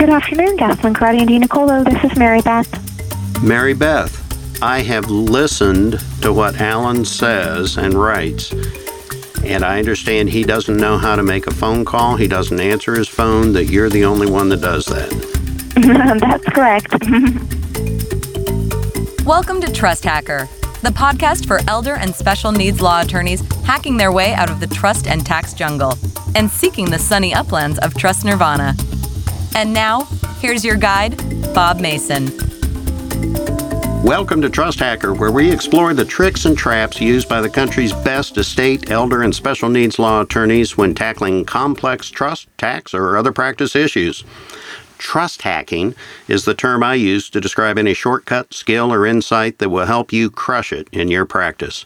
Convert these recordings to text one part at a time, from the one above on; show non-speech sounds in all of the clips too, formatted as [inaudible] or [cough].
Good afternoon, Gassman, Claudia, and Denicolo. This is Mary Beth. Mary Beth, I have listened to what Alan says and writes, and I understand he doesn't know how to make a phone call. He doesn't answer his phone, that you're the only one that does that. [laughs] That's correct. [laughs] Welcome to Trust Hacker, the podcast for elder and special needs law attorneys hacking their way out of the trust and tax jungle and seeking the sunny uplands of trust nirvana. And now, here's your guide, Bob Mason. Welcome to Trust Hacker, where we explore the tricks and traps used by the country's best estate, elder, and special needs law attorneys when tackling complex trust, tax, or other practice issues. Trust hacking is the term I use to describe any shortcut, skill, or insight that will help you crush it in your practice.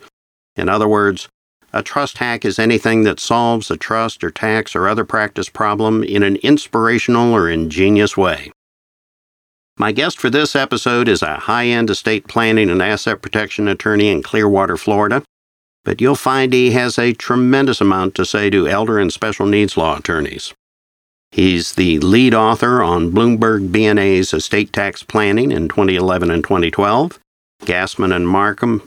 In other words, a trust hack is anything that solves a trust or tax or other practice problem in an inspirational or ingenious way. My guest for this episode is a high end estate planning and asset protection attorney in Clearwater, Florida, but you'll find he has a tremendous amount to say to elder and special needs law attorneys. He's the lead author on Bloomberg BNA's estate tax planning in 2011 and 2012, Gassman and Marcum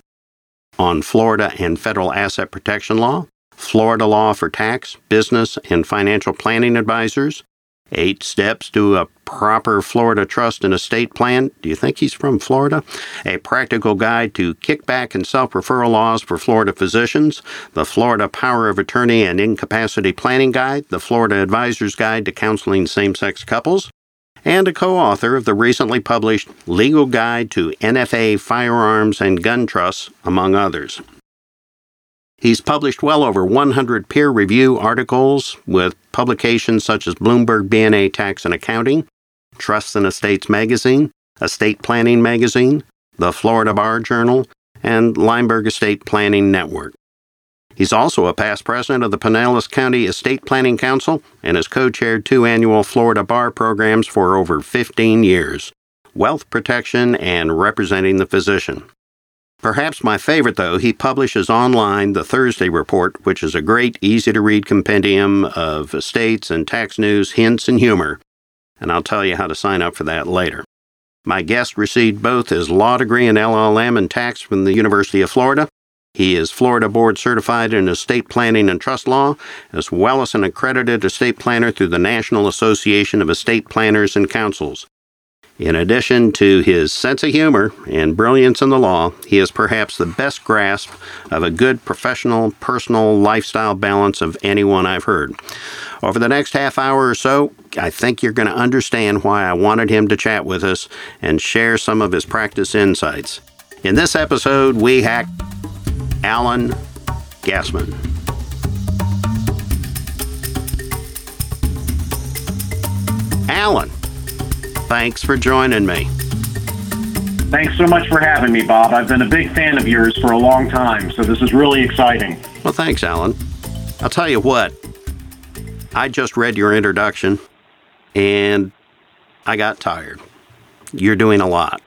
on Florida and federal asset protection law, Florida law for tax, business, and financial planning advisors, Eight steps to a proper Florida trust and estate plan. Do you think he's from Florida? A practical guide to kickback and self referral laws for Florida physicians. The Florida Power of Attorney and Incapacity Planning Guide. The Florida Advisor's Guide to Counseling Same Sex Couples and a co author of the recently published Legal Guide to NFA Firearms and Gun Trusts, among others. He's published well over 100 peer review articles with publications such as Bloomberg BNA Tax and Accounting, Trusts and Estates Magazine, Estate Planning Magazine, the Florida Bar Journal, and Leimberg Estate Planning Network. He's also a past president of the Pinellas County Estate Planning Council and has co chaired two annual Florida bar programs for over 15 years wealth protection and representing the physician. Perhaps my favorite, though, he publishes online the Thursday Report, which is a great, easy to read compendium of estates and tax news, hints, and humor. And I'll tell you how to sign up for that later. My guest received both his law degree and LLM in tax from the University of Florida he is Florida Board certified in estate planning and trust law, as well as an accredited estate planner through the National Association of Estate Planners and Counsels. In addition to his sense of humor and brilliance in the law, he has perhaps the best grasp of a good professional personal lifestyle balance of anyone I've heard. Over the next half hour or so, I think you're going to understand why I wanted him to chat with us and share some of his practice insights. In this episode, we hack Alan Gassman. Alan, thanks for joining me. Thanks so much for having me, Bob. I've been a big fan of yours for a long time, so this is really exciting. Well, thanks, Alan. I'll tell you what, I just read your introduction and I got tired. You're doing a lot.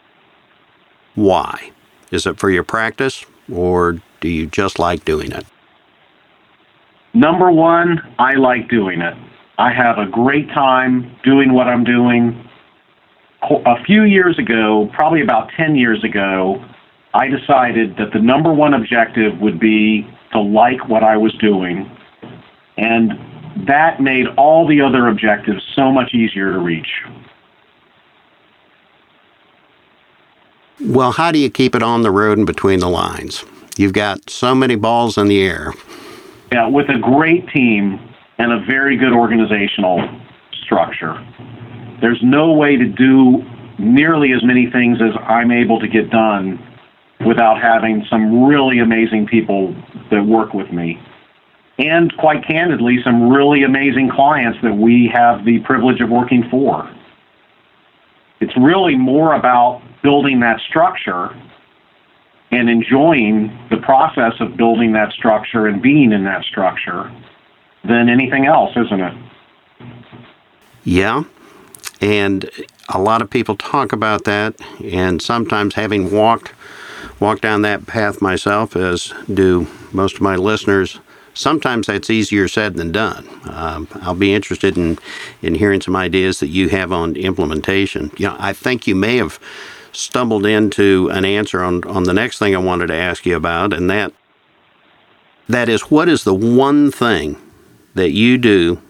Why? Is it for your practice or do you just like doing it? Number one, I like doing it. I have a great time doing what I'm doing. A few years ago, probably about 10 years ago, I decided that the number one objective would be to like what I was doing. And that made all the other objectives so much easier to reach. Well, how do you keep it on the road and between the lines? You've got so many balls in the air. Yeah, with a great team and a very good organizational structure. There's no way to do nearly as many things as I'm able to get done without having some really amazing people that work with me. And quite candidly, some really amazing clients that we have the privilege of working for. It's really more about building that structure and enjoying the process of building that structure and being in that structure than anything else, isn't it? Yeah. And a lot of people talk about that, and sometimes having walked walked down that path myself, as do most of my listeners, sometimes that's easier said than done. Um, I'll be interested in, in hearing some ideas that you have on implementation. You know, I think you may have stumbled into an answer on, on the next thing I wanted to ask you about, and that that is what is the one thing that you do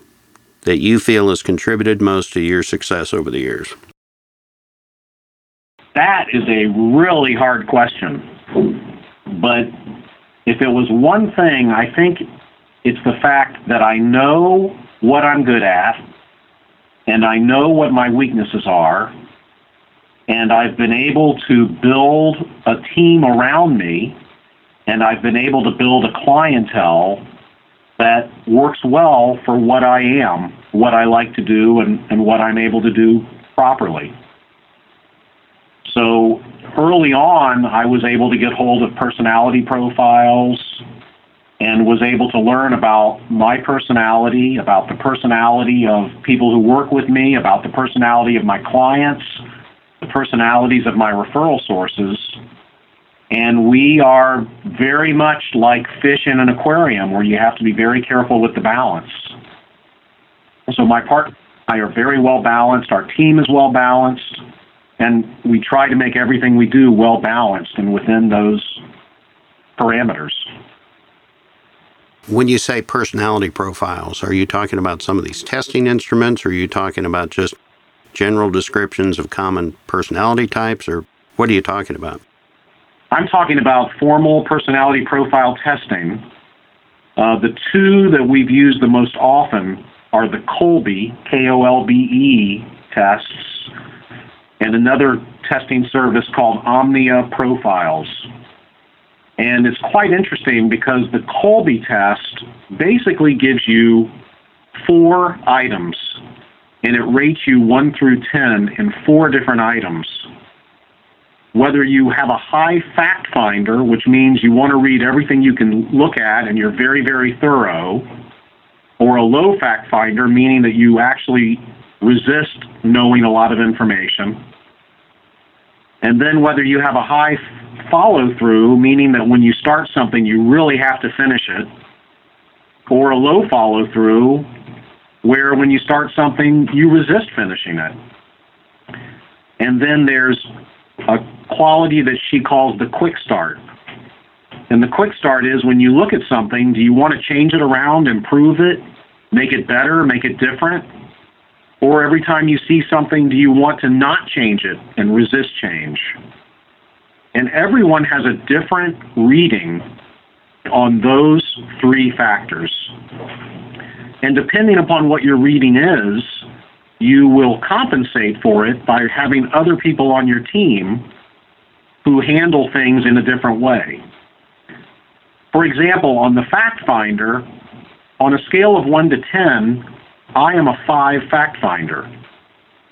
that you feel has contributed most to your success over the years? That is a really hard question. But if it was one thing, I think it's the fact that I know what I'm good at and I know what my weaknesses are and I've been able to build a team around me and I've been able to build a clientele that works well for what I am, what I like to do, and, and what I'm able to do properly. So early on, I was able to get hold of personality profiles and was able to learn about my personality, about the personality of people who work with me, about the personality of my clients, the personalities of my referral sources. And we are very much like fish in an aquarium where you have to be very careful with the balance. So my partner and I are very well balanced. Our team is well balanced and we try to make everything we do well balanced and within those parameters. When you say personality profiles, are you talking about some of these testing instruments, or are you talking about just general descriptions of common personality types, or what are you talking about? I'm talking about formal personality profile testing. Uh, the two that we've used the most often are the Kolbe, K O L B E tests, and another testing service called Omnia Profiles. And it's quite interesting because the Kolbe test basically gives you four items and it rates you 1 through 10 in four different items. Whether you have a high fact finder, which means you want to read everything you can look at and you're very, very thorough, or a low fact finder, meaning that you actually resist knowing a lot of information. And then whether you have a high follow through, meaning that when you start something, you really have to finish it, or a low follow through, where when you start something, you resist finishing it. And then there's a quality that she calls the quick start. And the quick start is when you look at something, do you want to change it around, improve it, make it better, make it different? Or every time you see something, do you want to not change it and resist change? And everyone has a different reading on those three factors. And depending upon what your reading is, you will compensate for it by having other people on your team who handle things in a different way. For example, on the fact finder, on a scale of 1 to 10, I am a five fact finder,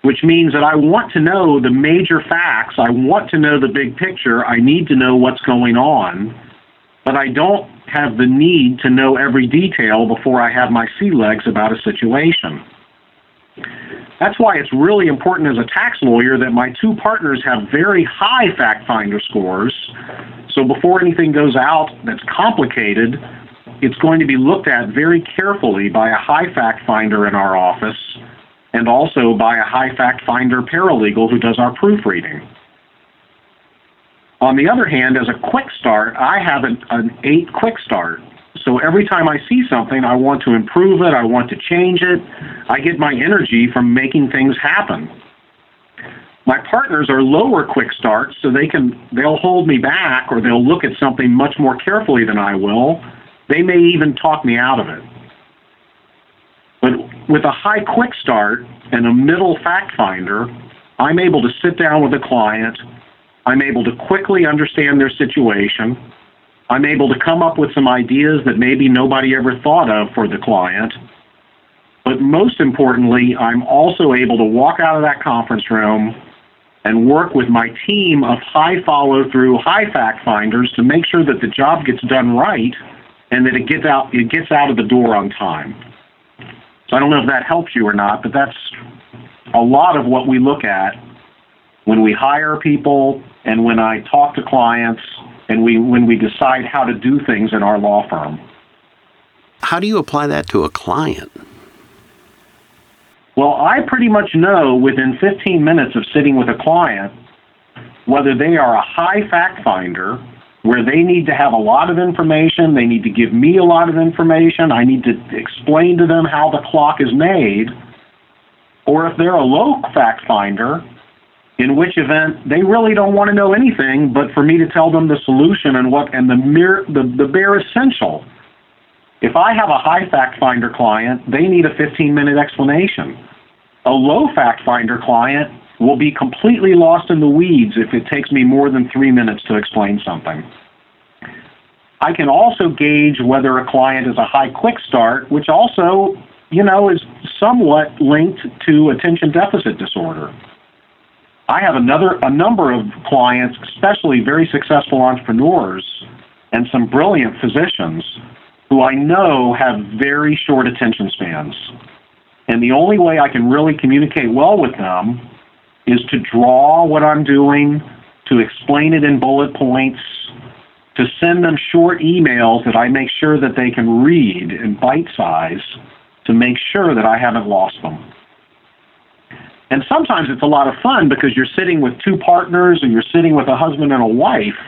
which means that I want to know the major facts. I want to know the big picture. I need to know what's going on, but I don't have the need to know every detail before I have my sea legs about a situation. That's why it's really important as a tax lawyer that my two partners have very high fact finder scores. So before anything goes out that's complicated, it's going to be looked at very carefully by a high fact finder in our office and also by a high fact finder paralegal who does our proofreading. On the other hand, as a quick start, I have an, an eight quick start. So every time I see something, I want to improve it, I want to change it. I get my energy from making things happen. My partners are lower quick starts, so they can they'll hold me back or they'll look at something much more carefully than I will they may even talk me out of it. But with a high quick start and a middle fact finder, I'm able to sit down with a client. I'm able to quickly understand their situation. I'm able to come up with some ideas that maybe nobody ever thought of for the client. But most importantly, I'm also able to walk out of that conference room and work with my team of high follow through, high fact finders to make sure that the job gets done right and that it gets out it gets out of the door on time. So I don't know if that helps you or not, but that's a lot of what we look at when we hire people and when I talk to clients and we when we decide how to do things in our law firm. How do you apply that to a client? Well, I pretty much know within 15 minutes of sitting with a client whether they are a high fact finder where they need to have a lot of information, they need to give me a lot of information, I need to explain to them how the clock is made, or if they're a low fact finder, in which event they really don't want to know anything but for me to tell them the solution and what and the mere the, the bare essential. If I have a high fact finder client, they need a 15 minute explanation. A low fact finder client will be completely lost in the weeds if it takes me more than three minutes to explain something. I can also gauge whether a client is a high quick start, which also, you know, is somewhat linked to attention deficit disorder. I have another a number of clients, especially very successful entrepreneurs and some brilliant physicians who I know have very short attention spans. And the only way I can really communicate well with them is to draw what I'm doing, to explain it in bullet points, to send them short emails that I make sure that they can read in bite size to make sure that I haven't lost them. And sometimes it's a lot of fun because you're sitting with two partners or you're sitting with a husband and a wife,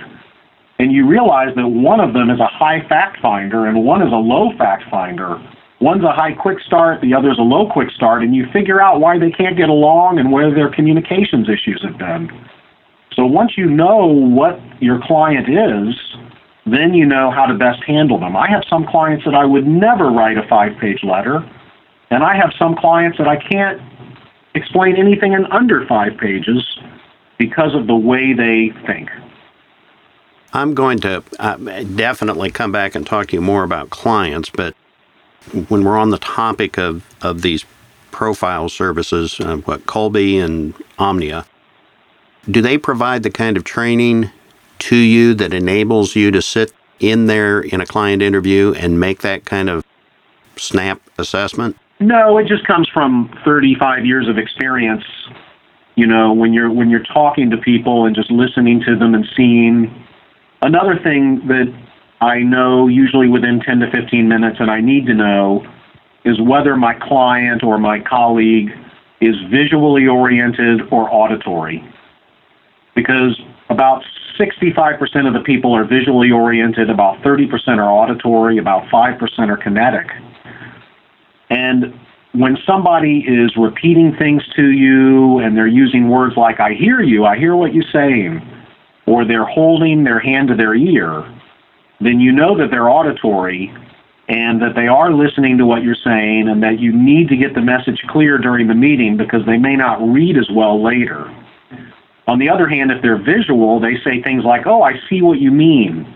and you realize that one of them is a high fact finder and one is a low fact finder One's a high quick start, the other's a low quick start, and you figure out why they can't get along and where their communications issues have been. So once you know what your client is, then you know how to best handle them. I have some clients that I would never write a five page letter, and I have some clients that I can't explain anything in under five pages because of the way they think. I'm going to uh, definitely come back and talk to you more about clients, but when we're on the topic of, of these profile services, uh, what Kolbe and Omnia, do they provide the kind of training to you that enables you to sit in there in a client interview and make that kind of snap assessment? No, it just comes from 35 years of experience. You know, when you're when you're talking to people and just listening to them and seeing. Another thing that I know usually within 10 to 15 minutes, and I need to know is whether my client or my colleague is visually oriented or auditory. Because about 65% of the people are visually oriented, about 30% are auditory, about 5% are kinetic. And when somebody is repeating things to you and they're using words like, I hear you, I hear what you're saying, or they're holding their hand to their ear, then you know that they're auditory and that they are listening to what you're saying and that you need to get the message clear during the meeting because they may not read as well later. On the other hand, if they're visual, they say things like, Oh, I see what you mean.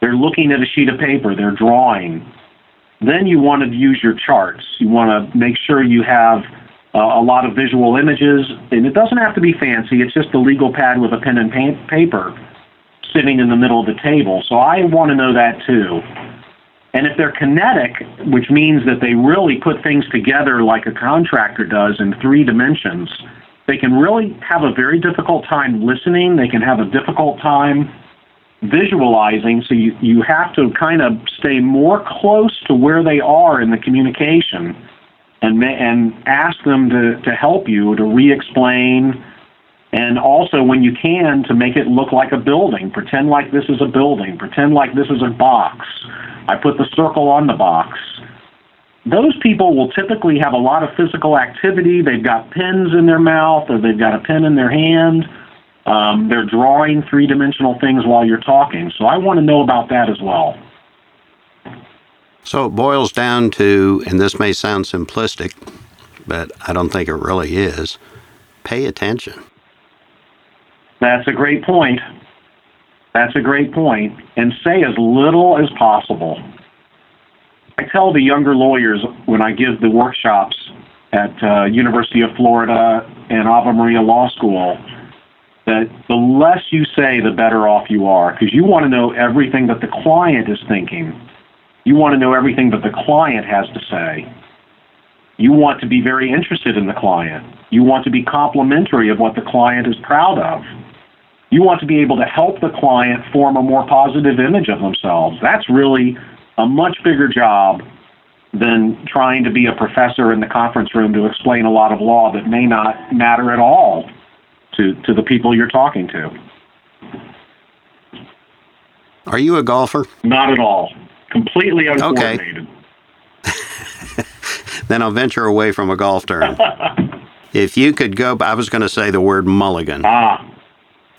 They're looking at a sheet of paper, they're drawing. Then you want to use your charts. You want to make sure you have uh, a lot of visual images, and it doesn't have to be fancy, it's just a legal pad with a pen and paper sitting in the middle of the table. So I want to know that too. And if they're kinetic, which means that they really put things together like a contractor does in three dimensions, they can really have a very difficult time listening. They can have a difficult time visualizing. So you, you have to kind of stay more close to where they are in the communication and, and ask them to, to help you to re explain and also, when you can, to make it look like a building. Pretend like this is a building. Pretend like this is a box. I put the circle on the box. Those people will typically have a lot of physical activity. They've got pens in their mouth or they've got a pen in their hand. Um, they're drawing three dimensional things while you're talking. So I want to know about that as well. So it boils down to, and this may sound simplistic, but I don't think it really is pay attention. That's a great point. That's a great point. And say as little as possible. I tell the younger lawyers when I give the workshops at uh, University of Florida and Ave Maria Law School that the less you say, the better off you are because you want to know everything that the client is thinking. You want to know everything that the client has to say. You want to be very interested in the client. You want to be complimentary of what the client is proud of. You want to be able to help the client form a more positive image of themselves. That's really a much bigger job than trying to be a professor in the conference room to explain a lot of law that may not matter at all to, to the people you're talking to. Are you a golfer? Not at all. Completely uncoordinated. Okay. [laughs] then I'll venture away from a golf term. [laughs] if you could go, I was going to say the word mulligan. Ah.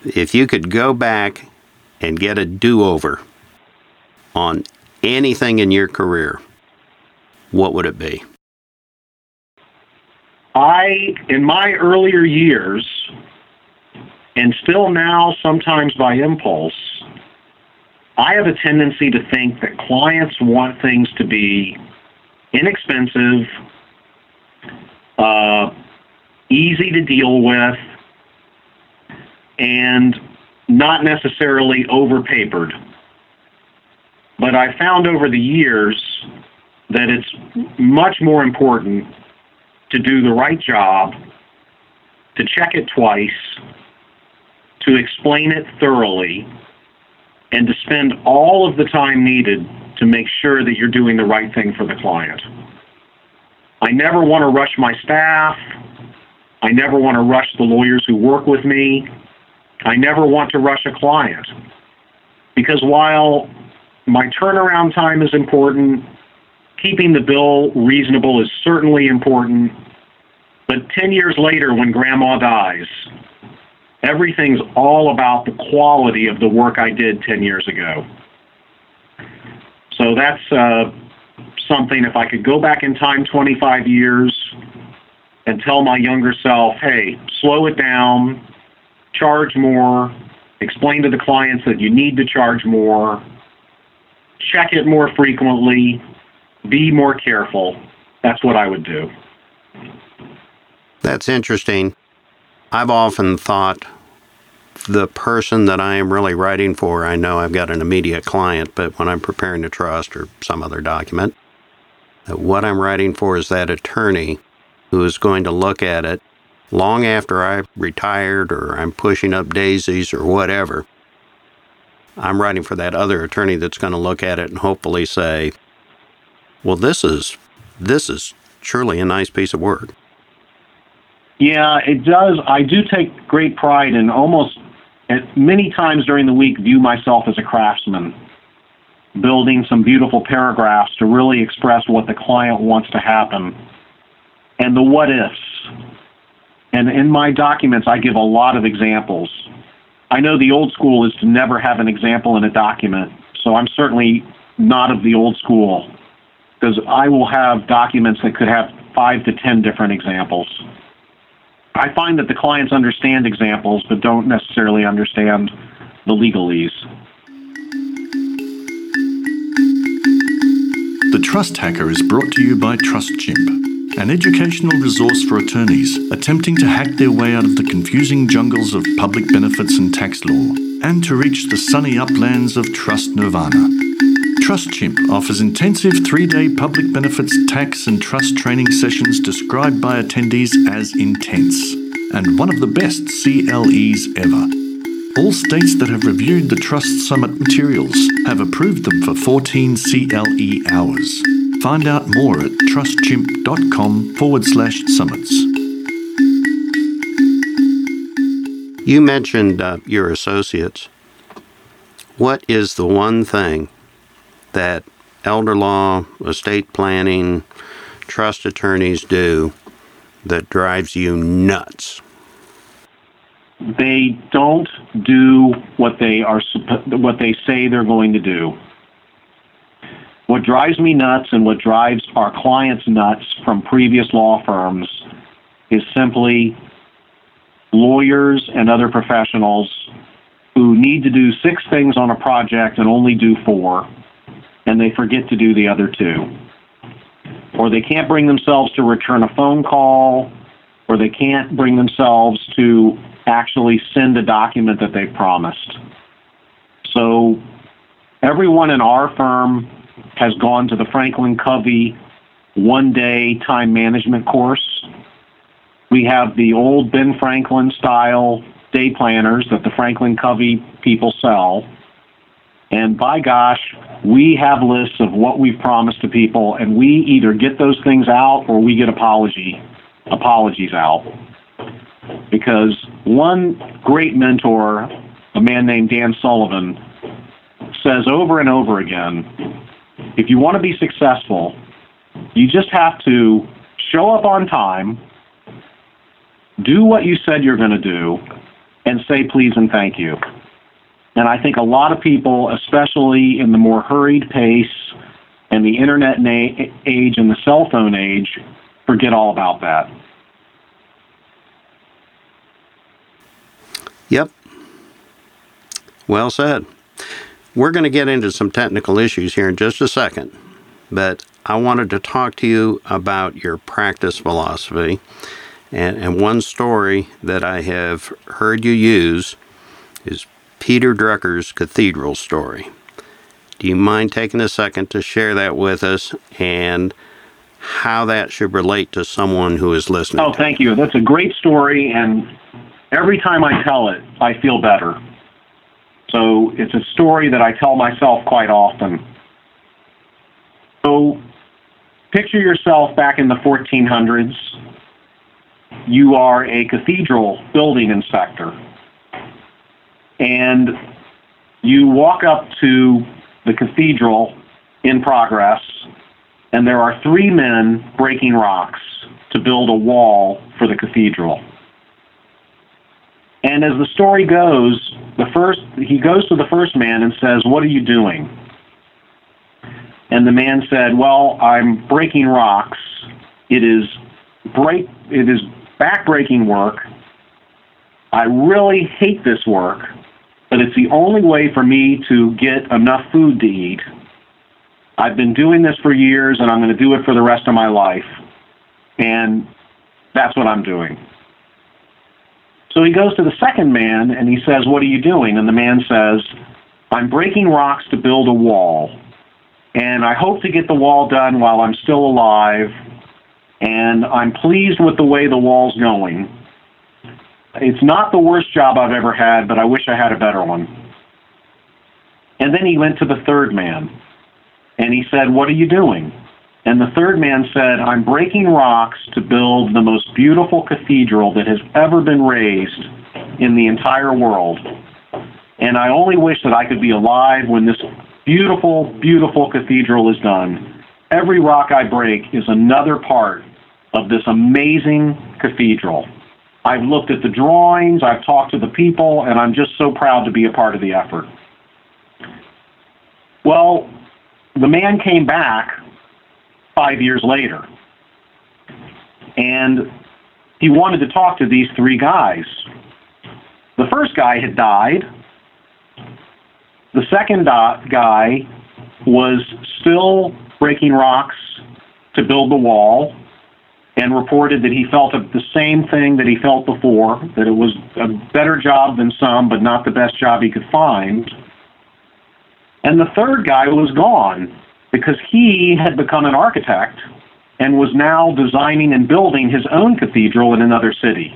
If you could go back and get a do over on anything in your career, what would it be? I, in my earlier years, and still now sometimes by impulse, I have a tendency to think that clients want things to be inexpensive, uh, easy to deal with, and not necessarily overpapered. But I found over the years that it's much more important to do the right job, to check it twice, to explain it thoroughly, and to spend all of the time needed to make sure that you're doing the right thing for the client. I never want to rush my staff. I never want to rush the lawyers who work with me. I never want to rush a client. Because while my turnaround time is important, keeping the bill reasonable is certainly important. But 10 years later, when grandma dies, everything's all about the quality of the work I did 10 years ago. So that's uh, something, if I could go back in time 25 years and tell my younger self, hey, slow it down, charge more, explain to the clients that you need to charge more, check it more frequently, be more careful. That's what I would do. That's interesting. I've often thought the person that I am really writing for, I know I've got an immediate client, but when I'm preparing a trust or some other document, what I'm writing for is that attorney who is going to look at it long after I've retired or I'm pushing up daisies or whatever. I'm writing for that other attorney that's going to look at it and hopefully say, well, this is this is surely a nice piece of work. Yeah, it does. I do take great pride in almost many times during the week view myself as a craftsman, building some beautiful paragraphs to really express what the client wants to happen and the what ifs. And in my documents, I give a lot of examples. I know the old school is to never have an example in a document, so I'm certainly not of the old school because I will have documents that could have five to ten different examples. I find that the clients understand examples but don't necessarily understand the legalese. The Trust Hacker is brought to you by TrustChimp, an educational resource for attorneys attempting to hack their way out of the confusing jungles of public benefits and tax law and to reach the sunny uplands of Trust Nirvana. TrustChimp offers intensive three day public benefits tax and trust training sessions described by attendees as intense and one of the best CLEs ever. All states that have reviewed the Trust Summit materials have approved them for 14 CLE hours. Find out more at trustchimp.com forward slash summits. You mentioned uh, your associates. What is the one thing that elder law, estate planning, trust attorneys do that drives you nuts? They don't do what they are what they say they're going to do. What drives me nuts and what drives our clients nuts from previous law firms is simply lawyers and other professionals who need to do six things on a project and only do four and they forget to do the other two. Or they can't bring themselves to return a phone call, or they can't bring themselves to actually send a document that they promised. So everyone in our firm has gone to the Franklin Covey one day time management course. We have the old Ben Franklin style day planners that the Franklin Covey people sell. And by gosh, we have lists of what we've promised to people, and we either get those things out or we get apology apologies out. Because one great mentor, a man named Dan Sullivan, says over and over again, if you want to be successful, you just have to show up on time, do what you said you're going to do, and say please and thank you. And I think a lot of people, especially in the more hurried pace and the internet na- age and the cell phone age, forget all about that. Yep. Well said. We're going to get into some technical issues here in just a second, but I wanted to talk to you about your practice philosophy. And, and one story that I have heard you use is Peter Drucker's cathedral story. Do you mind taking a second to share that with us and how that should relate to someone who is listening? Oh, thank you. That's a great story, and every time I tell it, I feel better. So it's a story that I tell myself quite often. So picture yourself back in the 1400s. You are a cathedral building inspector. And you walk up to the cathedral in progress, and there are three men breaking rocks to build a wall for the cathedral. And as the story goes, the first he goes to the first man and says, "What are you doing?" And the man said, "Well, I'm breaking rocks. It is break it is backbreaking work. I really hate this work, but it's the only way for me to get enough food to eat. I've been doing this for years and I'm going to do it for the rest of my life. And that's what I'm doing." So he goes to the second man and he says, What are you doing? And the man says, I'm breaking rocks to build a wall. And I hope to get the wall done while I'm still alive. And I'm pleased with the way the wall's going. It's not the worst job I've ever had, but I wish I had a better one. And then he went to the third man and he said, What are you doing? And the third man said, I'm breaking rocks to build the most beautiful cathedral that has ever been raised in the entire world. And I only wish that I could be alive when this beautiful, beautiful cathedral is done. Every rock I break is another part of this amazing cathedral. I've looked at the drawings, I've talked to the people, and I'm just so proud to be a part of the effort. Well, the man came back five years later. And he wanted to talk to these three guys. The first guy had died. The second guy was still breaking rocks to build the wall and reported that he felt the same thing that he felt before, that it was a better job than some, but not the best job he could find. And the third guy was gone because he had become an architect and was now designing and building his own cathedral in another city.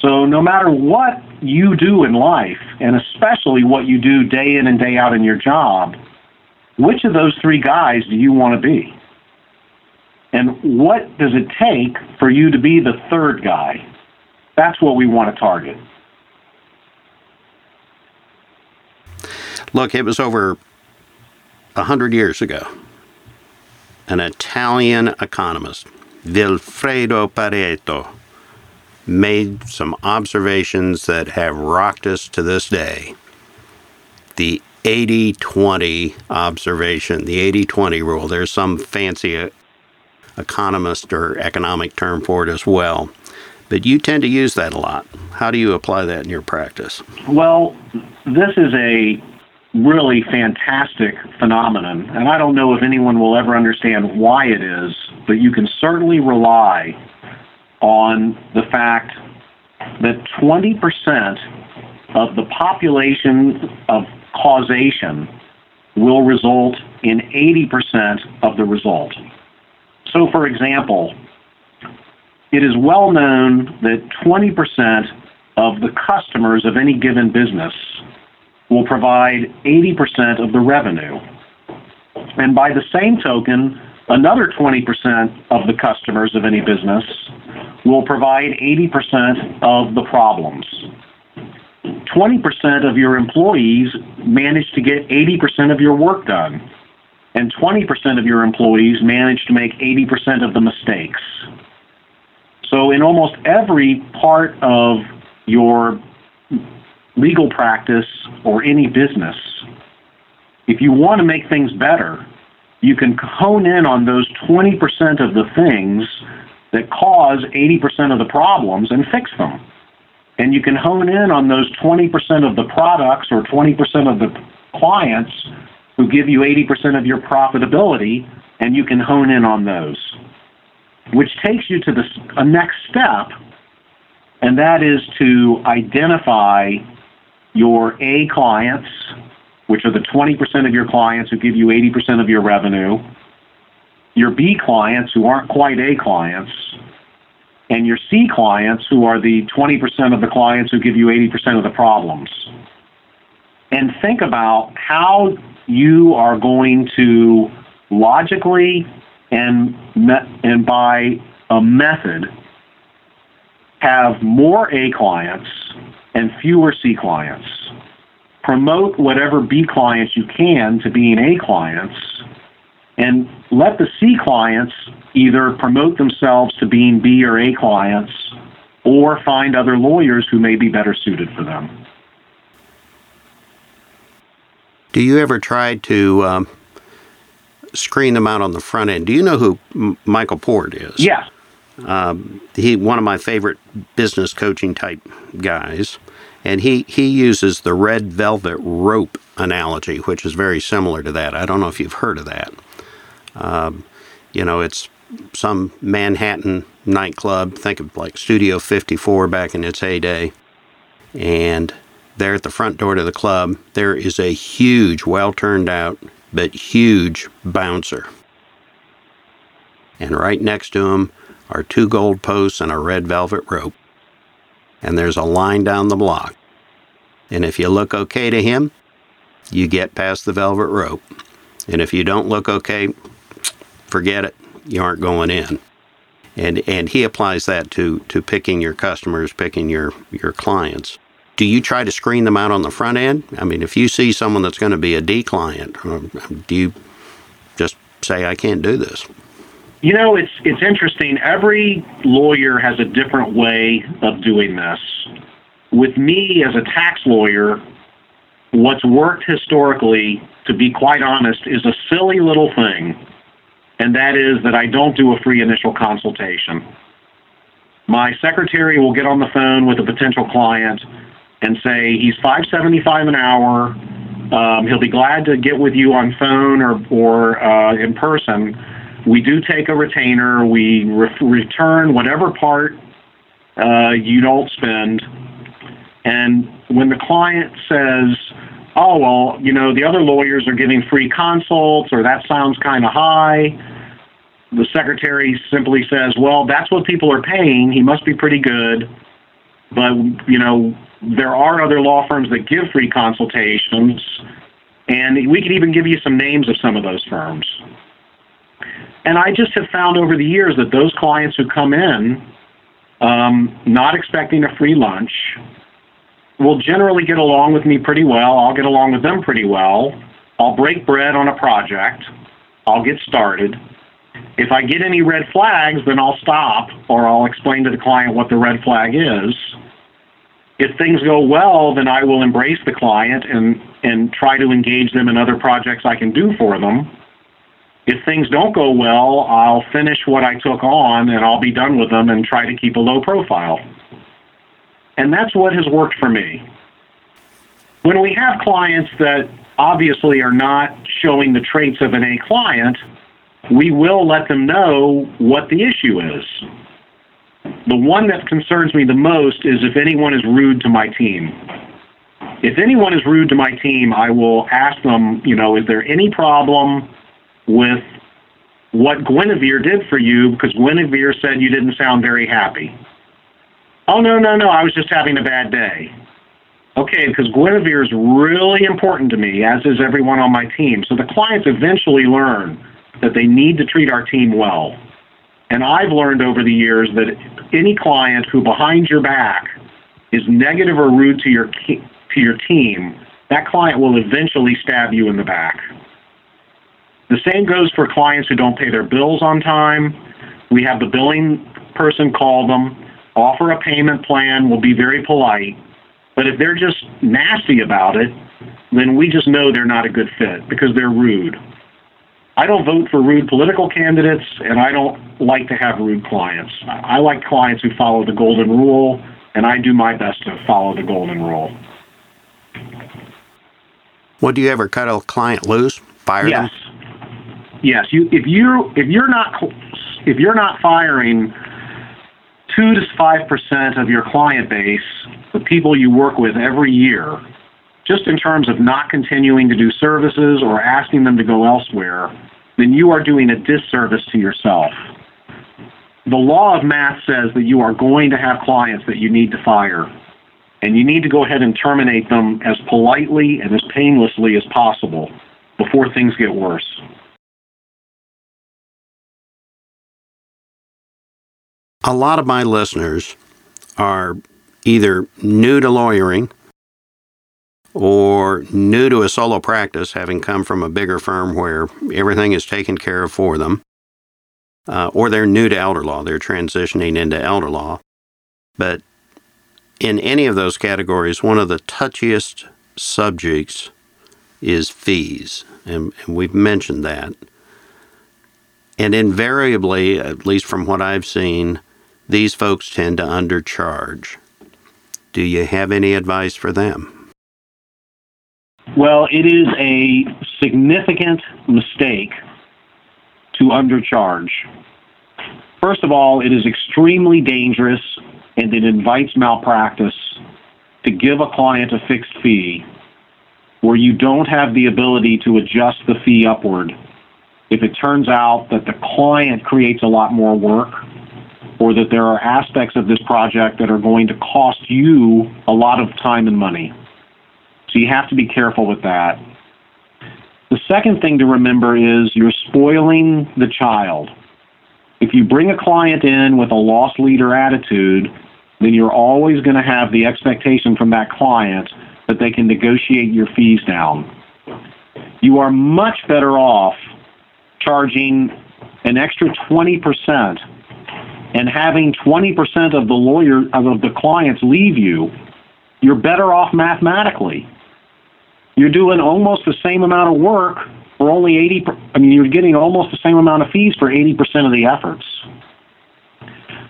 So, no matter what you do in life, and especially what you do day in and day out in your job, which of those three guys do you want to be? And what does it take for you to be the third guy? That's what we want to target. Look, it was over a hundred years ago, an Italian economist, Vilfredo Pareto, made some observations that have rocked us to this day. The 80 20 observation, the 80 20 rule. There's some fancy economist or economic term for it as well. But you tend to use that a lot. How do you apply that in your practice? Well, this is a really fantastic phenomenon. And I don't know if anyone will ever understand why it is, but you can certainly rely on the fact that 20% of the population of causation will result in 80% of the result. So, for example, it is well known that 20% of the customers of any given business will provide 80% of the revenue. And by the same token, another 20% of the customers of any business will provide 80% of the problems. 20% of your employees manage to get 80% of your work done, and 20% of your employees manage to make 80% of the mistakes. So, in almost every part of your legal practice or any business, if you want to make things better, you can hone in on those 20% of the things that cause 80% of the problems and fix them. And you can hone in on those 20% of the products or 20% of the clients who give you 80% of your profitability, and you can hone in on those. Which takes you to the next step, and that is to identify your A clients, which are the 20% of your clients who give you 80% of your revenue, your B clients who aren't quite A clients, and your C clients who are the 20% of the clients who give you 80% of the problems. And think about how you are going to logically and, and by a method have more A clients and fewer C clients. Promote whatever B clients you can to being A clients, and let the C clients either promote themselves to being B or A clients or find other lawyers who may be better suited for them. Do you ever try to um, screen them out on the front end? Do you know who M- Michael Port is? Yes. Um, he one of my favorite business coaching type guys, and he he uses the red velvet rope analogy, which is very similar to that. I don't know if you've heard of that. Um, you know, it's some Manhattan nightclub. Think of like Studio 54 back in its heyday, and there at the front door to the club, there is a huge, well turned out, but huge bouncer. And right next to him are two gold posts and a red velvet rope. And there's a line down the block. And if you look okay to him, you get past the velvet rope. And if you don't look okay, forget it. You aren't going in. And and he applies that to to picking your customers, picking your your clients. Do you try to screen them out on the front end? I mean, if you see someone that's going to be a D client, um, do you just say I can't do this? You know, it's it's interesting. Every lawyer has a different way of doing this. With me as a tax lawyer, what's worked historically, to be quite honest, is a silly little thing, and that is that I don't do a free initial consultation. My secretary will get on the phone with a potential client and say he's 575 an hour. Um, he'll be glad to get with you on phone or or uh, in person we do take a retainer. We re- return whatever part uh, you don't spend. And when the client says, oh, well, you know, the other lawyers are giving free consults or that sounds kind of high, the secretary simply says, well, that's what people are paying. He must be pretty good. But, you know, there are other law firms that give free consultations. And we could even give you some names of some of those firms. And I just have found over the years that those clients who come in um, not expecting a free lunch will generally get along with me pretty well. I'll get along with them pretty well. I'll break bread on a project. I'll get started. If I get any red flags, then I'll stop or I'll explain to the client what the red flag is. If things go well, then I will embrace the client and, and try to engage them in other projects I can do for them. If things don't go well, I'll finish what I took on and I'll be done with them and try to keep a low profile. And that's what has worked for me. When we have clients that obviously are not showing the traits of an A client, we will let them know what the issue is. The one that concerns me the most is if anyone is rude to my team. If anyone is rude to my team, I will ask them, you know, is there any problem with what Guinevere did for you because Guinevere said you didn't sound very happy. Oh, no, no, no, I was just having a bad day. Okay, because Guinevere is really important to me, as is everyone on my team. So the clients eventually learn that they need to treat our team well. And I've learned over the years that any client who behind your back is negative or rude to your to your team, that client will eventually stab you in the back. The same goes for clients who don't pay their bills on time. We have the billing person call them, offer a payment plan, we'll be very polite. But if they're just nasty about it, then we just know they're not a good fit because they're rude. I don't vote for rude political candidates, and I don't like to have rude clients. I like clients who follow the golden rule, and I do my best to follow the golden rule. Well, do you ever cut a client loose? Fire yes. them? Yes. You if you if you're not if you're not firing two to five percent of your client base, the people you work with every year, just in terms of not continuing to do services or asking them to go elsewhere, then you are doing a disservice to yourself. The law of math says that you are going to have clients that you need to fire and you need to go ahead and terminate them as politely and as painlessly as possible before things get worse. A lot of my listeners are either new to lawyering or new to a solo practice, having come from a bigger firm where everything is taken care of for them, uh, or they're new to elder law, they're transitioning into elder law. But in any of those categories, one of the touchiest subjects is fees, and, and, we've mentioned that. And invariably, at least from what I've seen, these folks tend to undercharge. Do you have any advice for them? Well, it is a significant mistake to undercharge. First of all, it is extremely dangerous and it invites malpractice to give a client a fixed fee where you don't have the ability to adjust the fee upward if it turns out that the client creates a lot more work or that there are aspects of this project that are going to cost you a lot of time and money. So you have to be careful with that. The second thing to remember is you're spoiling the child. If you bring a client in with a loss leader attitude, then you're always going to have the expectation from that client that they can negotiate your fees down. You are much better off charging an extra 20% and having 20% of the lawyer of the clients leave you. You're better off mathematically. You're doing almost the same amount of work for only 80 I mean you're getting almost the same amount of fees for 80% of the efforts.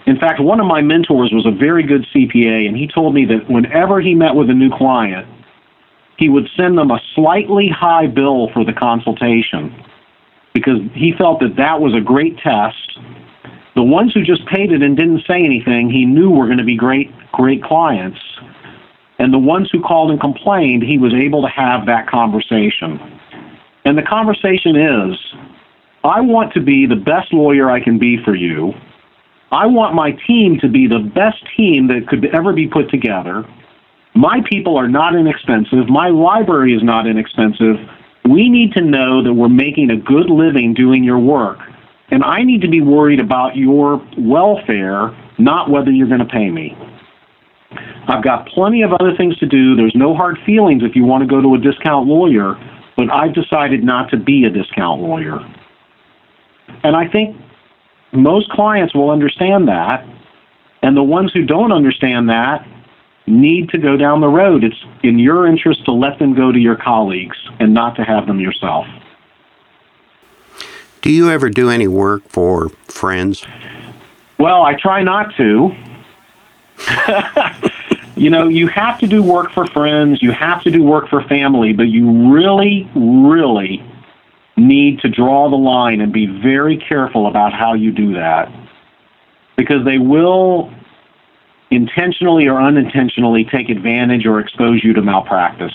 In fact, one of my mentors was a very good CPA, and he told me that whenever he met with a new client, he would send them a slightly high bill for the consultation because he felt that that was a great test. The ones who just paid it and didn't say anything, he knew were going to be great, great clients. And the ones who called and complained, he was able to have that conversation. And the conversation is I want to be the best lawyer I can be for you. I want my team to be the best team that could ever be put together. My people are not inexpensive. My library is not inexpensive. We need to know that we're making a good living doing your work. And I need to be worried about your welfare, not whether you're going to pay me. I've got plenty of other things to do. There's no hard feelings if you want to go to a discount lawyer, but I've decided not to be a discount lawyer. And I think most clients will understand that, and the ones who don't understand that need to go down the road. It's in your interest to let them go to your colleagues and not to have them yourself. Do you ever do any work for friends? Well, I try not to. [laughs] you know, you have to do work for friends, you have to do work for family, but you really, really need to draw the line and be very careful about how you do that because they will intentionally or unintentionally take advantage or expose you to malpractice.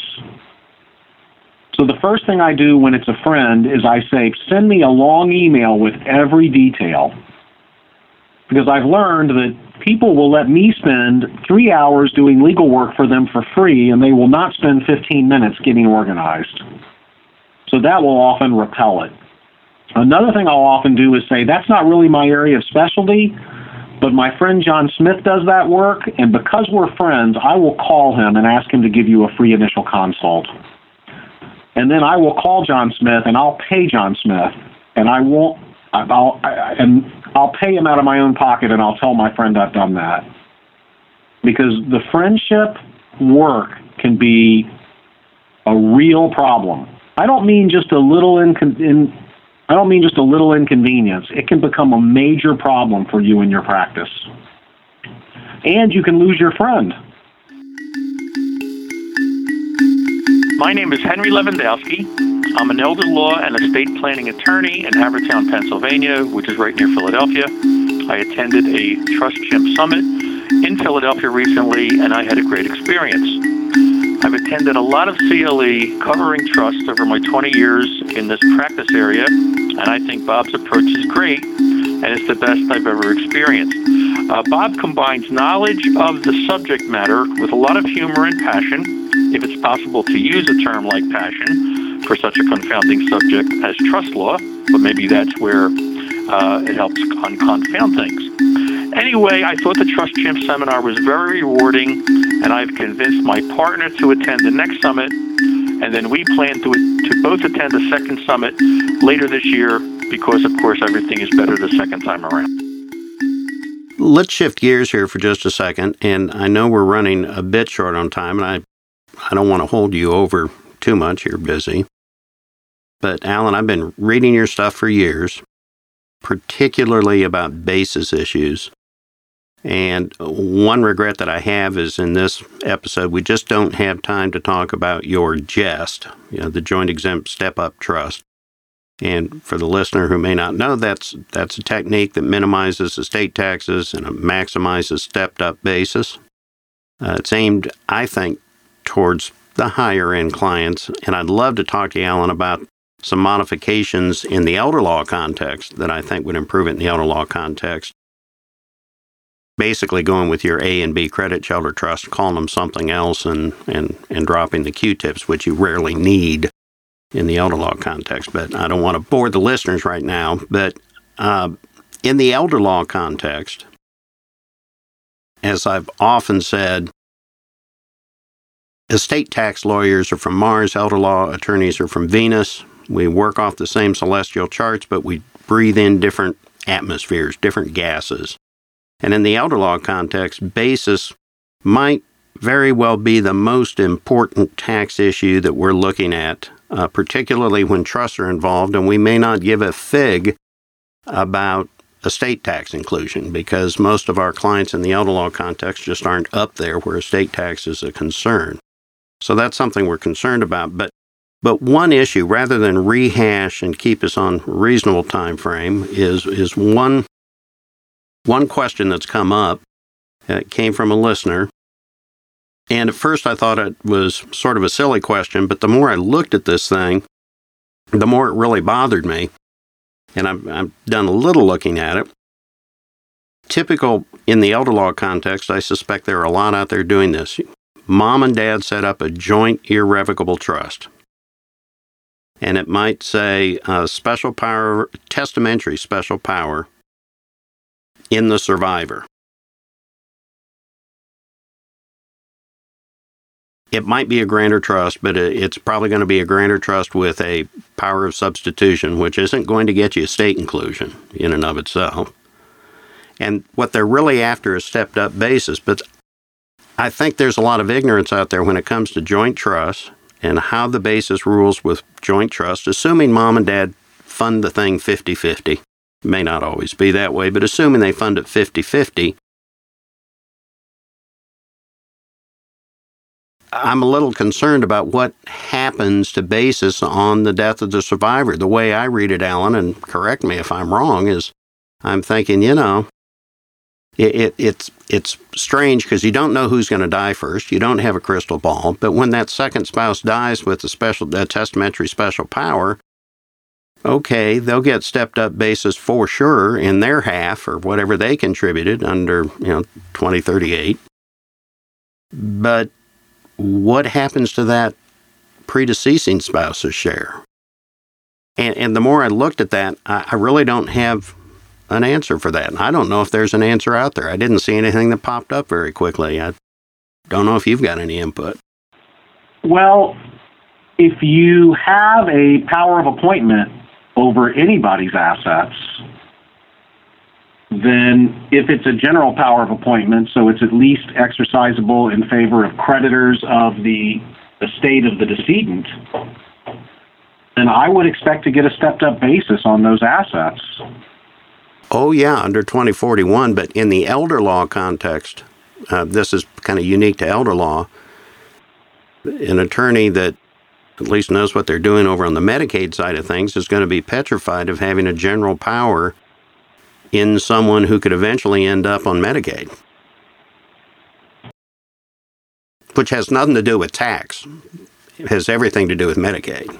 So the first thing I do when it's a friend is I say, send me a long email with every detail. Because I've learned that people will let me spend three hours doing legal work for them for free, and they will not spend 15 minutes getting organized. So that will often repel it. Another thing I'll often do is say, that's not really my area of specialty, but my friend John Smith does that work, and because we're friends, I will call him and ask him to give you a free initial consult. And then I will call John Smith and I'll pay John Smith, and I won't, I'll, I, and I'll pay him out of my own pocket, and I'll tell my friend I've done that. Because the friendship work can be a real problem. I don't mean just a little incon- in, I don't mean just a little inconvenience. It can become a major problem for you in your practice. And you can lose your friend. My name is Henry Lewandowski. I'm an elder law and estate planning attorney in Havertown, Pennsylvania, which is right near Philadelphia. I attended a Trust Chimp Summit in Philadelphia recently, and I had a great experience. I've attended a lot of CLE covering trust over my 20 years in this practice area, and I think Bob's approach is great, and it's the best I've ever experienced. Uh, Bob combines knowledge of the subject matter with a lot of humor and passion, if it's possible to use a term like passion for such a confounding subject as trust law, but maybe that's where uh, it helps un- confound things. Anyway, I thought the Trust Chimp seminar was very rewarding, and I've convinced my partner to attend the next summit, and then we plan to, to both attend the second summit later this year because, of course, everything is better the second time around. Let's shift gears here for just a second, and I know we're running a bit short on time, and I, I don't want to hold you over too much. You're busy. But Alan, I've been reading your stuff for years, particularly about basis issues. And one regret that I have is in this episode, we just don't have time to talk about your JEST, you know, the joint exempt step up trust. And for the listener who may not know, that's that's a technique that minimizes estate taxes and maximizes stepped up basis. Uh, it's aimed, I think, towards the higher end clients. And I'd love to talk to you, Alan, about some modifications in the elder law context that I think would improve it in the elder law context basically going with your A and B credit shelter trust, calling them something else, and and and dropping the Q-tips, which you rarely need in the elder law context. But I don't want to bore the listeners right now. But uh, in the elder law context, as I've often said, estate tax lawyers are from Mars, elder law attorneys are from Venus. We work off the same celestial charts, but we breathe in different atmospheres, different gases. And in the elder law context, basis might very well be the most important tax issue that we're looking at, uh, particularly when trusts are involved, and we may not give a fig about estate tax inclusion because most of our clients in the elder law context just aren't up there where estate tax is a concern. So that's something we're concerned about. But but one issue, rather than rehash and keep us on a reasonable time frame, is is one one question that's come up. It came from a listener. And at first I thought it was sort of a silly question, but the more I looked at this thing, the more it really bothered me. And I've, I've done a little looking at it. Typical in the elder law context, I suspect there are a lot out there doing this. Mom and dad set up a joint irrevocable trust. And it might say uh, special power, testamentary special power in the survivor. It might be a grantor trust, but it's probably going to be a grantor trust with a power of substitution, which isn't going to get you estate inclusion in and of itself. And what they're really after is stepped up basis. But I think there's a lot of ignorance out there when it comes to joint trust and how the basis rules with joint trust, assuming mom and dad fund the thing 50 50 may not always be that way, but assuming they fund it 50 50, I'm a little concerned about what happens to basis on the death of the survivor. The way I read it, Alan, and correct me if I'm wrong, is I'm thinking, you know, it, it, it's it's strange because you don't know who's going to die first. You don't have a crystal ball. But when that second spouse dies with a special a testamentary special power, okay, they'll get stepped up basis for sure in their half or whatever they contributed under, you know, 2038. But what happens to that predeceasing spouse's share? And, and the more I looked at that, I, I really don't have an answer for that. I don't know if there's an answer out there. I didn't see anything that popped up very quickly. I don't know if you've got any input. Well, if you have a power of appointment over anybody's assets, then if it's a general power of appointment, so it's at least exercisable in favor of creditors of the estate of the decedent, then I would expect to get a stepped up basis on those assets. Oh, yeah, under 2041, but in the elder law context, uh, this is kind of unique to elder law. An attorney that at least knows what they're doing over on the Medicaid side of things is going to be petrified of having a general power in someone who could eventually end up on Medicaid, which has nothing to do with tax. It has everything to do with Medicaid.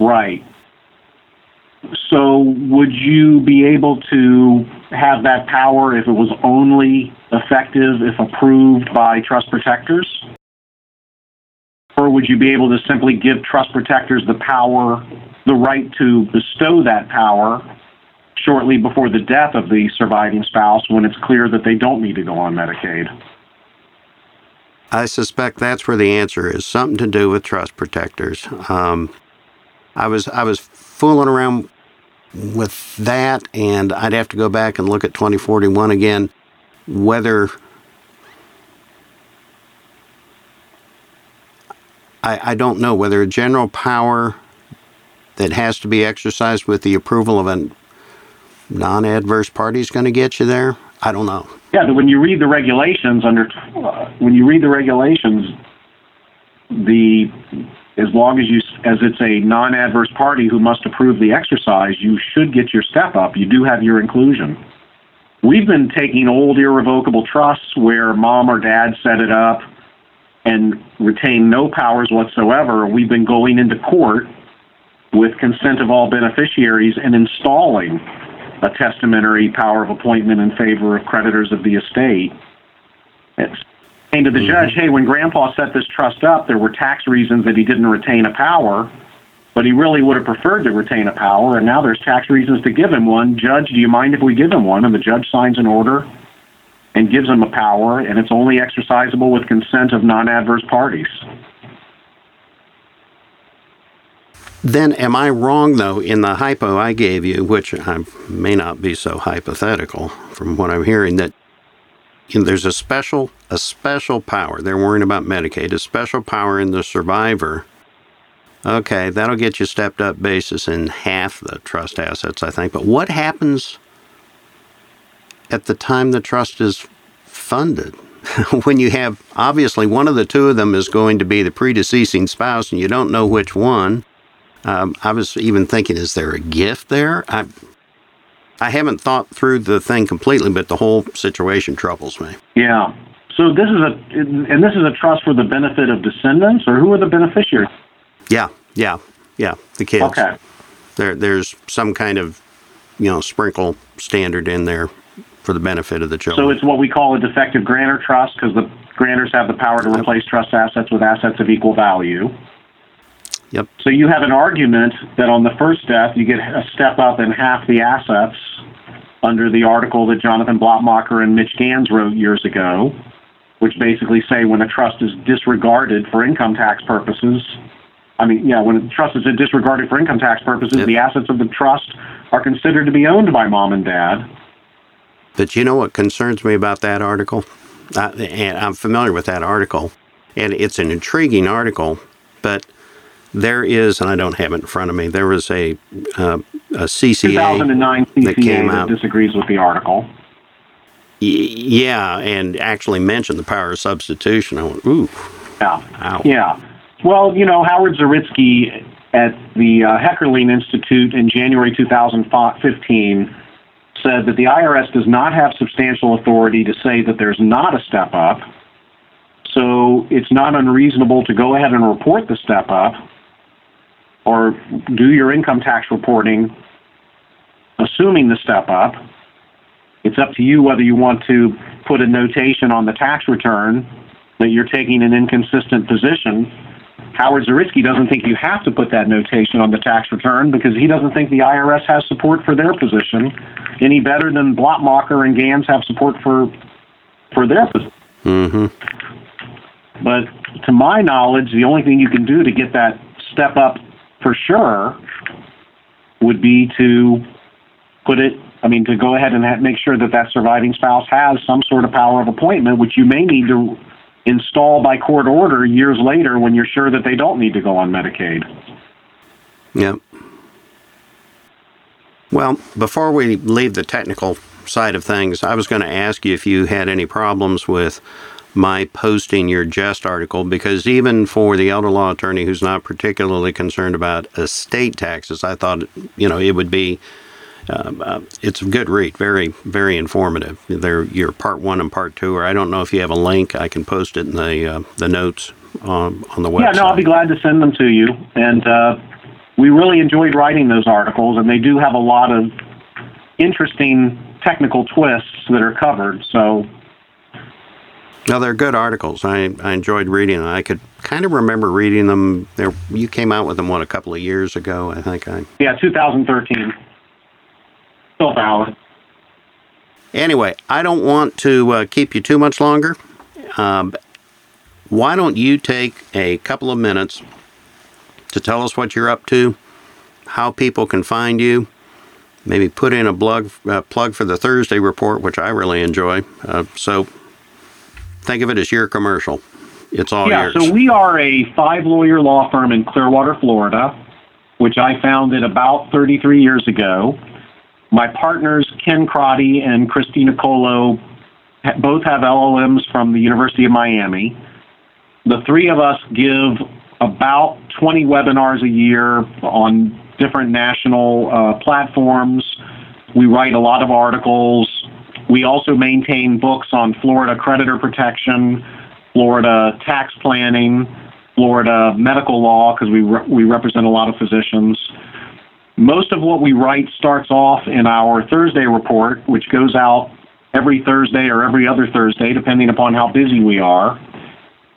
Right. So, would you be able to have that power if it was only effective if approved by trust protectors? Or would you be able to simply give trust protectors the power, the right to bestow that power shortly before the death of the surviving spouse when it's clear that they don't need to go on Medicaid? I suspect that's where the answer is something to do with trust protectors. Um, I was I was fooling around with that, and I'd have to go back and look at 2041 again, whether I, I don't know whether a general power that has to be exercised with the approval of a non-adverse party is going to get you there. I don't know. Yeah, when you read the regulations under, uh, when you read the regulations, the as long as you as it's a non-adverse party who must approve the exercise, you should get your step up. You do have your inclusion. We've been taking old irrevocable trusts where mom or dad set it up and retain no powers whatsoever. We've been going into court with consent of all beneficiaries and installing a testamentary power of appointment in favor of creditors of the estate. It's saying to the mm-hmm. judge, hey, when grandpa set this trust up, there were tax reasons that he didn't retain a power, but he really would have preferred to retain a power, and now there's tax reasons to give him one. Judge, do you mind if we give him one? And the judge signs an order and gives him a power, and it's only exercisable with consent of non adverse parties. Then, am I wrong though in the hypo I gave you, which I may not be so hypothetical from what I'm hearing, that you know, there's a special a special power. They're worrying about Medicaid, a special power in the survivor. Okay, that'll get you stepped up basis in half the trust assets, I think. But what happens at the time the trust is funded? [laughs] when you have obviously one of the two of them is going to be the predeceasing spouse and you don't know which one um, I was even thinking, is there a gift there? I, I haven't thought through the thing completely, but the whole situation troubles me. Yeah. So this is a, and this is a trust for the benefit of descendants, or who are the beneficiaries? Yeah, yeah, yeah, the kids. Okay. There, there's some kind of, you know, sprinkle standard in there for the benefit of the children. So it's what we call a defective grantor trust because the grantors have the power to replace trust assets with assets of equal value. Yep. So you have an argument that on the first death you get a step up in half the assets under the article that Jonathan Blattmachr and Mitch Gans wrote years ago, which basically say when a trust is disregarded for income tax purposes, I mean, yeah, when a trust is disregarded for income tax purposes, yep. the assets of the trust are considered to be owned by mom and dad. But you know what concerns me about that article? Uh, and I'm familiar with that article, and it's an intriguing article, but there is, and I don't have it in front of me. There was a uh, a CCA 2009 CCA that came out disagrees with the article. Y- yeah, and actually mentioned the power of substitution. I went, ooh, yeah, ow. yeah. Well, you know, Howard Zaritsky at the uh, Heckerling Institute in January 2015 said that the IRS does not have substantial authority to say that there's not a step up. So it's not unreasonable to go ahead and report the step up or do your income tax reporting assuming the step up. It's up to you whether you want to put a notation on the tax return that you're taking an inconsistent position. Howard Zaritsky doesn't think you have to put that notation on the tax return because he doesn't think the IRS has support for their position any better than Blattmachr and Gans have support for for their position. Mm-hmm. But to my knowledge, the only thing you can do to get that step up for sure would be to put it I mean, to go ahead and ha- make sure that that surviving spouse has some sort of power of appointment, which you may need to install by court order years later when you're sure that they don't need to go on Medicaid. Yep. Well, before we leave the technical side of things, I was going to ask you if you had any problems with my posting your JEST article because even for the elder law attorney who's not particularly concerned about estate taxes, I thought you know it would be um, uh, it's a good read, very, very informative. There, your part one and part two, or I don't know if you have a link. I can post it in the uh, the notes on on the website. Yeah, no, I'll be glad to send them to you. And uh, we really enjoyed writing those articles, and they do have a lot of interesting technical twists that are covered. So. No, they're good articles. I, I enjoyed reading them. I could kind of remember reading them. There, you came out with them what a couple of years ago, I think. I yeah, 2013 still valid. Anyway, I don't want to uh, keep you too much longer. Um, why don't you take a couple of minutes to tell us what you're up to, how people can find you, maybe put in a plug, uh, plug for the Thursday report, which I really enjoy. Uh, so think of it as your commercial. It's all yeah, yours. so we are a five lawyer law firm in Clearwater, Florida, which I founded about 33 years ago. My partners, Ken Crotty and Chris Denicolo, both have LLMs from the University of Miami. The three of us give about 20 webinars a year on different national uh, platforms. We write a lot of articles. We also maintain books on Florida creditor protection, Florida tax planning, Florida medical law, because we, re- we represent a lot of physicians. Most of what we write starts off in our Thursday report, which goes out every Thursday or every other Thursday, depending upon how busy we are.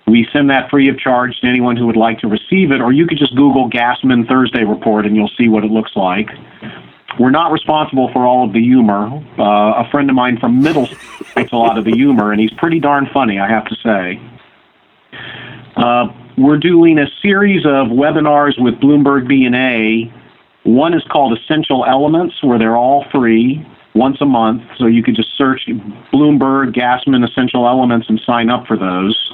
We send that free of charge to anyone who would like to receive it, or you could just Google Gassman Thursday report and you'll see what it looks like. We're not responsible for all of the humor. Uh, a friend of mine from Middle school writes a lot of the humor, and he's pretty darn funny, I have to say. Uh, we're doing a series of webinars with Bloomberg BNA. One is called Essential Elements, where they're all free once a month. So you could just search Bloomberg Gassman Essential Elements and sign up for those.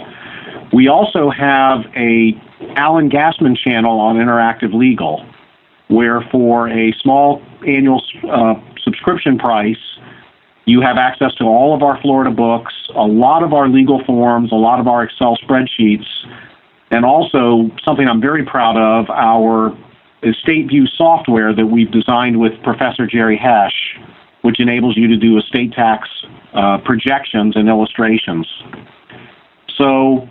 We also have a Alan Gassman channel on Interactive Legal, where for a small annual uh, subscription price, you have access to all of our Florida books, a lot of our legal forms, a lot of our Excel spreadsheets, and also something I'm very proud of, our estate view software that we've designed with Professor Jerry Hesch, which enables you to do estate tax uh, projections and illustrations. So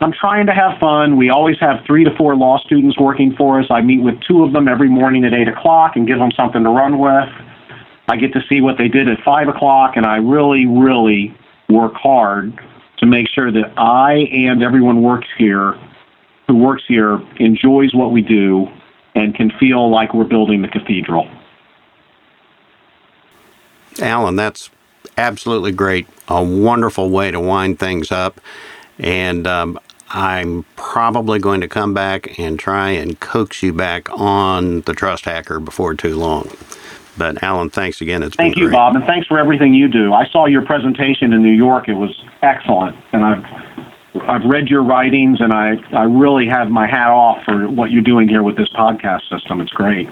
I'm trying to have fun. We always have three to four law students working for us. I meet with two of them every morning at 8 o'clock and give them something to run with. I get to see what they did at 5 o'clock, and I really, really work hard to make sure that I and everyone works here who works here enjoys what we do and can feel like we're building the cathedral. Alan, that's absolutely great. A wonderful way to wind things up. And um, I'm probably going to come back and try and coax you back on the Trust Hacker before too long. But Alan, thanks again. It's Thank been you, great. Bob, and thanks for everything you do. I saw your presentation in New York. It was excellent, and I've I've read your writings, and I I really have my hat off for what you're doing here with this podcast system. It's great.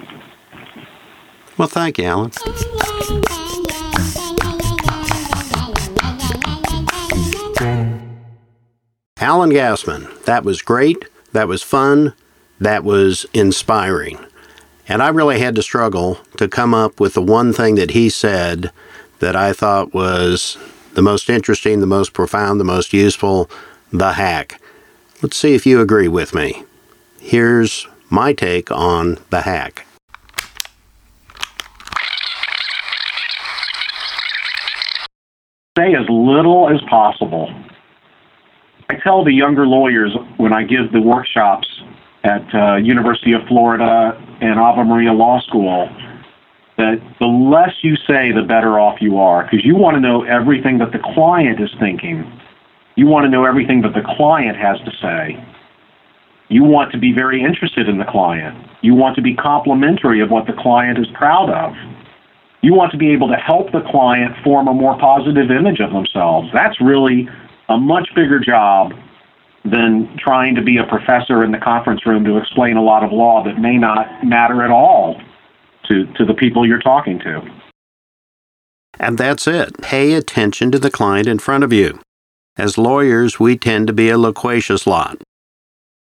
Well, thank you, Alan. [laughs] Alan Gassman, that was great. That was fun. That was inspiring. And I really had to struggle to come up with the one thing that he said that I thought was the most interesting, the most profound, the most useful the hack. Let's see if you agree with me. Here's my take on the hack. Say as little as possible. I tell the younger lawyers when I give the workshops at uh, University of Florida and Ave Maria Law School that the less you say, the better off you are because you want to know everything that the client is thinking. You want to know everything that the client has to say. You want to be very interested in the client. You want to be complimentary of what the client is proud of. You want to be able to help the client form a more positive image of themselves. That's really a much bigger job than trying to be a professor in the conference room to explain a lot of law that may not matter at all to, to the people you're talking to. And that's it. Pay attention to the client in front of you. As lawyers, we tend to be a loquacious lot,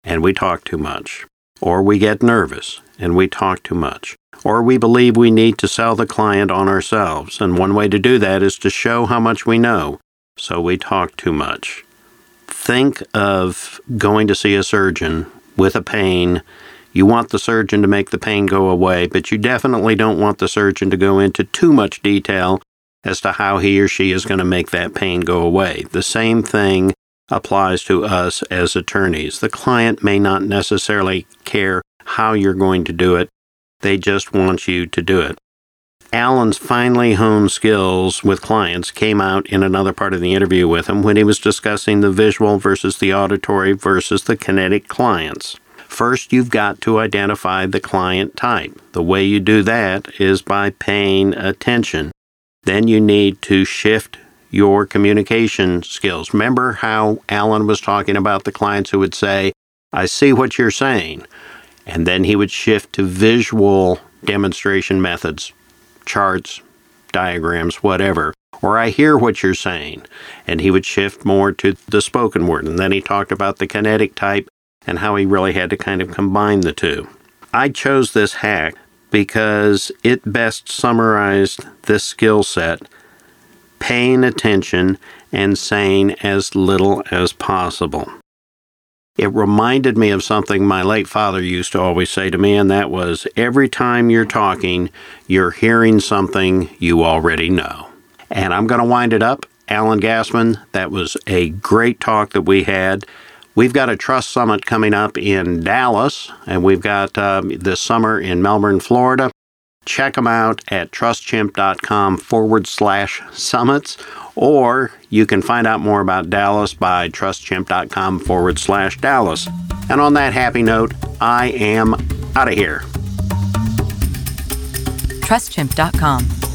and we talk too much. Or we get nervous, and we talk too much. Or we believe we need to sell the client on ourselves, and one way to do that is to show how much we know, so we talk too much. Think of going to see a surgeon with a pain you want the surgeon to make the pain go away, but you definitely don't want the surgeon to go into too much detail as to how he or she is going to make that pain go away. The same thing applies to us as attorneys. The client may not necessarily care how you're going to do it, they just want you to do it. Alan's finely honed skills with clients came out in another part of the interview with him when he was discussing the visual versus the auditory versus the kinetic clients. First, you've got to identify the client type. The way you do that is by paying attention. Then you need to shift your communication skills. Remember how Alan was talking about the clients who would say, I see what you're saying. And then he would shift to visual demonstration methods, charts, diagrams, whatever. Or I hear what you're saying. And he would shift more to the spoken word. And then he talked about the kinetic type and how he really had to kind of combine the two. I chose this hack because it best summarized this skill set paying attention and saying as little as possible. It reminded me of something my late father used to always say to me, and that was every time you're talking, you're hearing something you already know. And I'm going to wind it up. Alan Gassman, that was a great talk that we had. We've got a trust summit coming up in Dallas, and we've got um, this summer in Melbourne, Florida. Check them out at trustchimp.com forward slash summits, or you can find out more about Dallas by trustchimp.com forward slash Dallas. And on that happy note, I am out of here. TrustChimp.com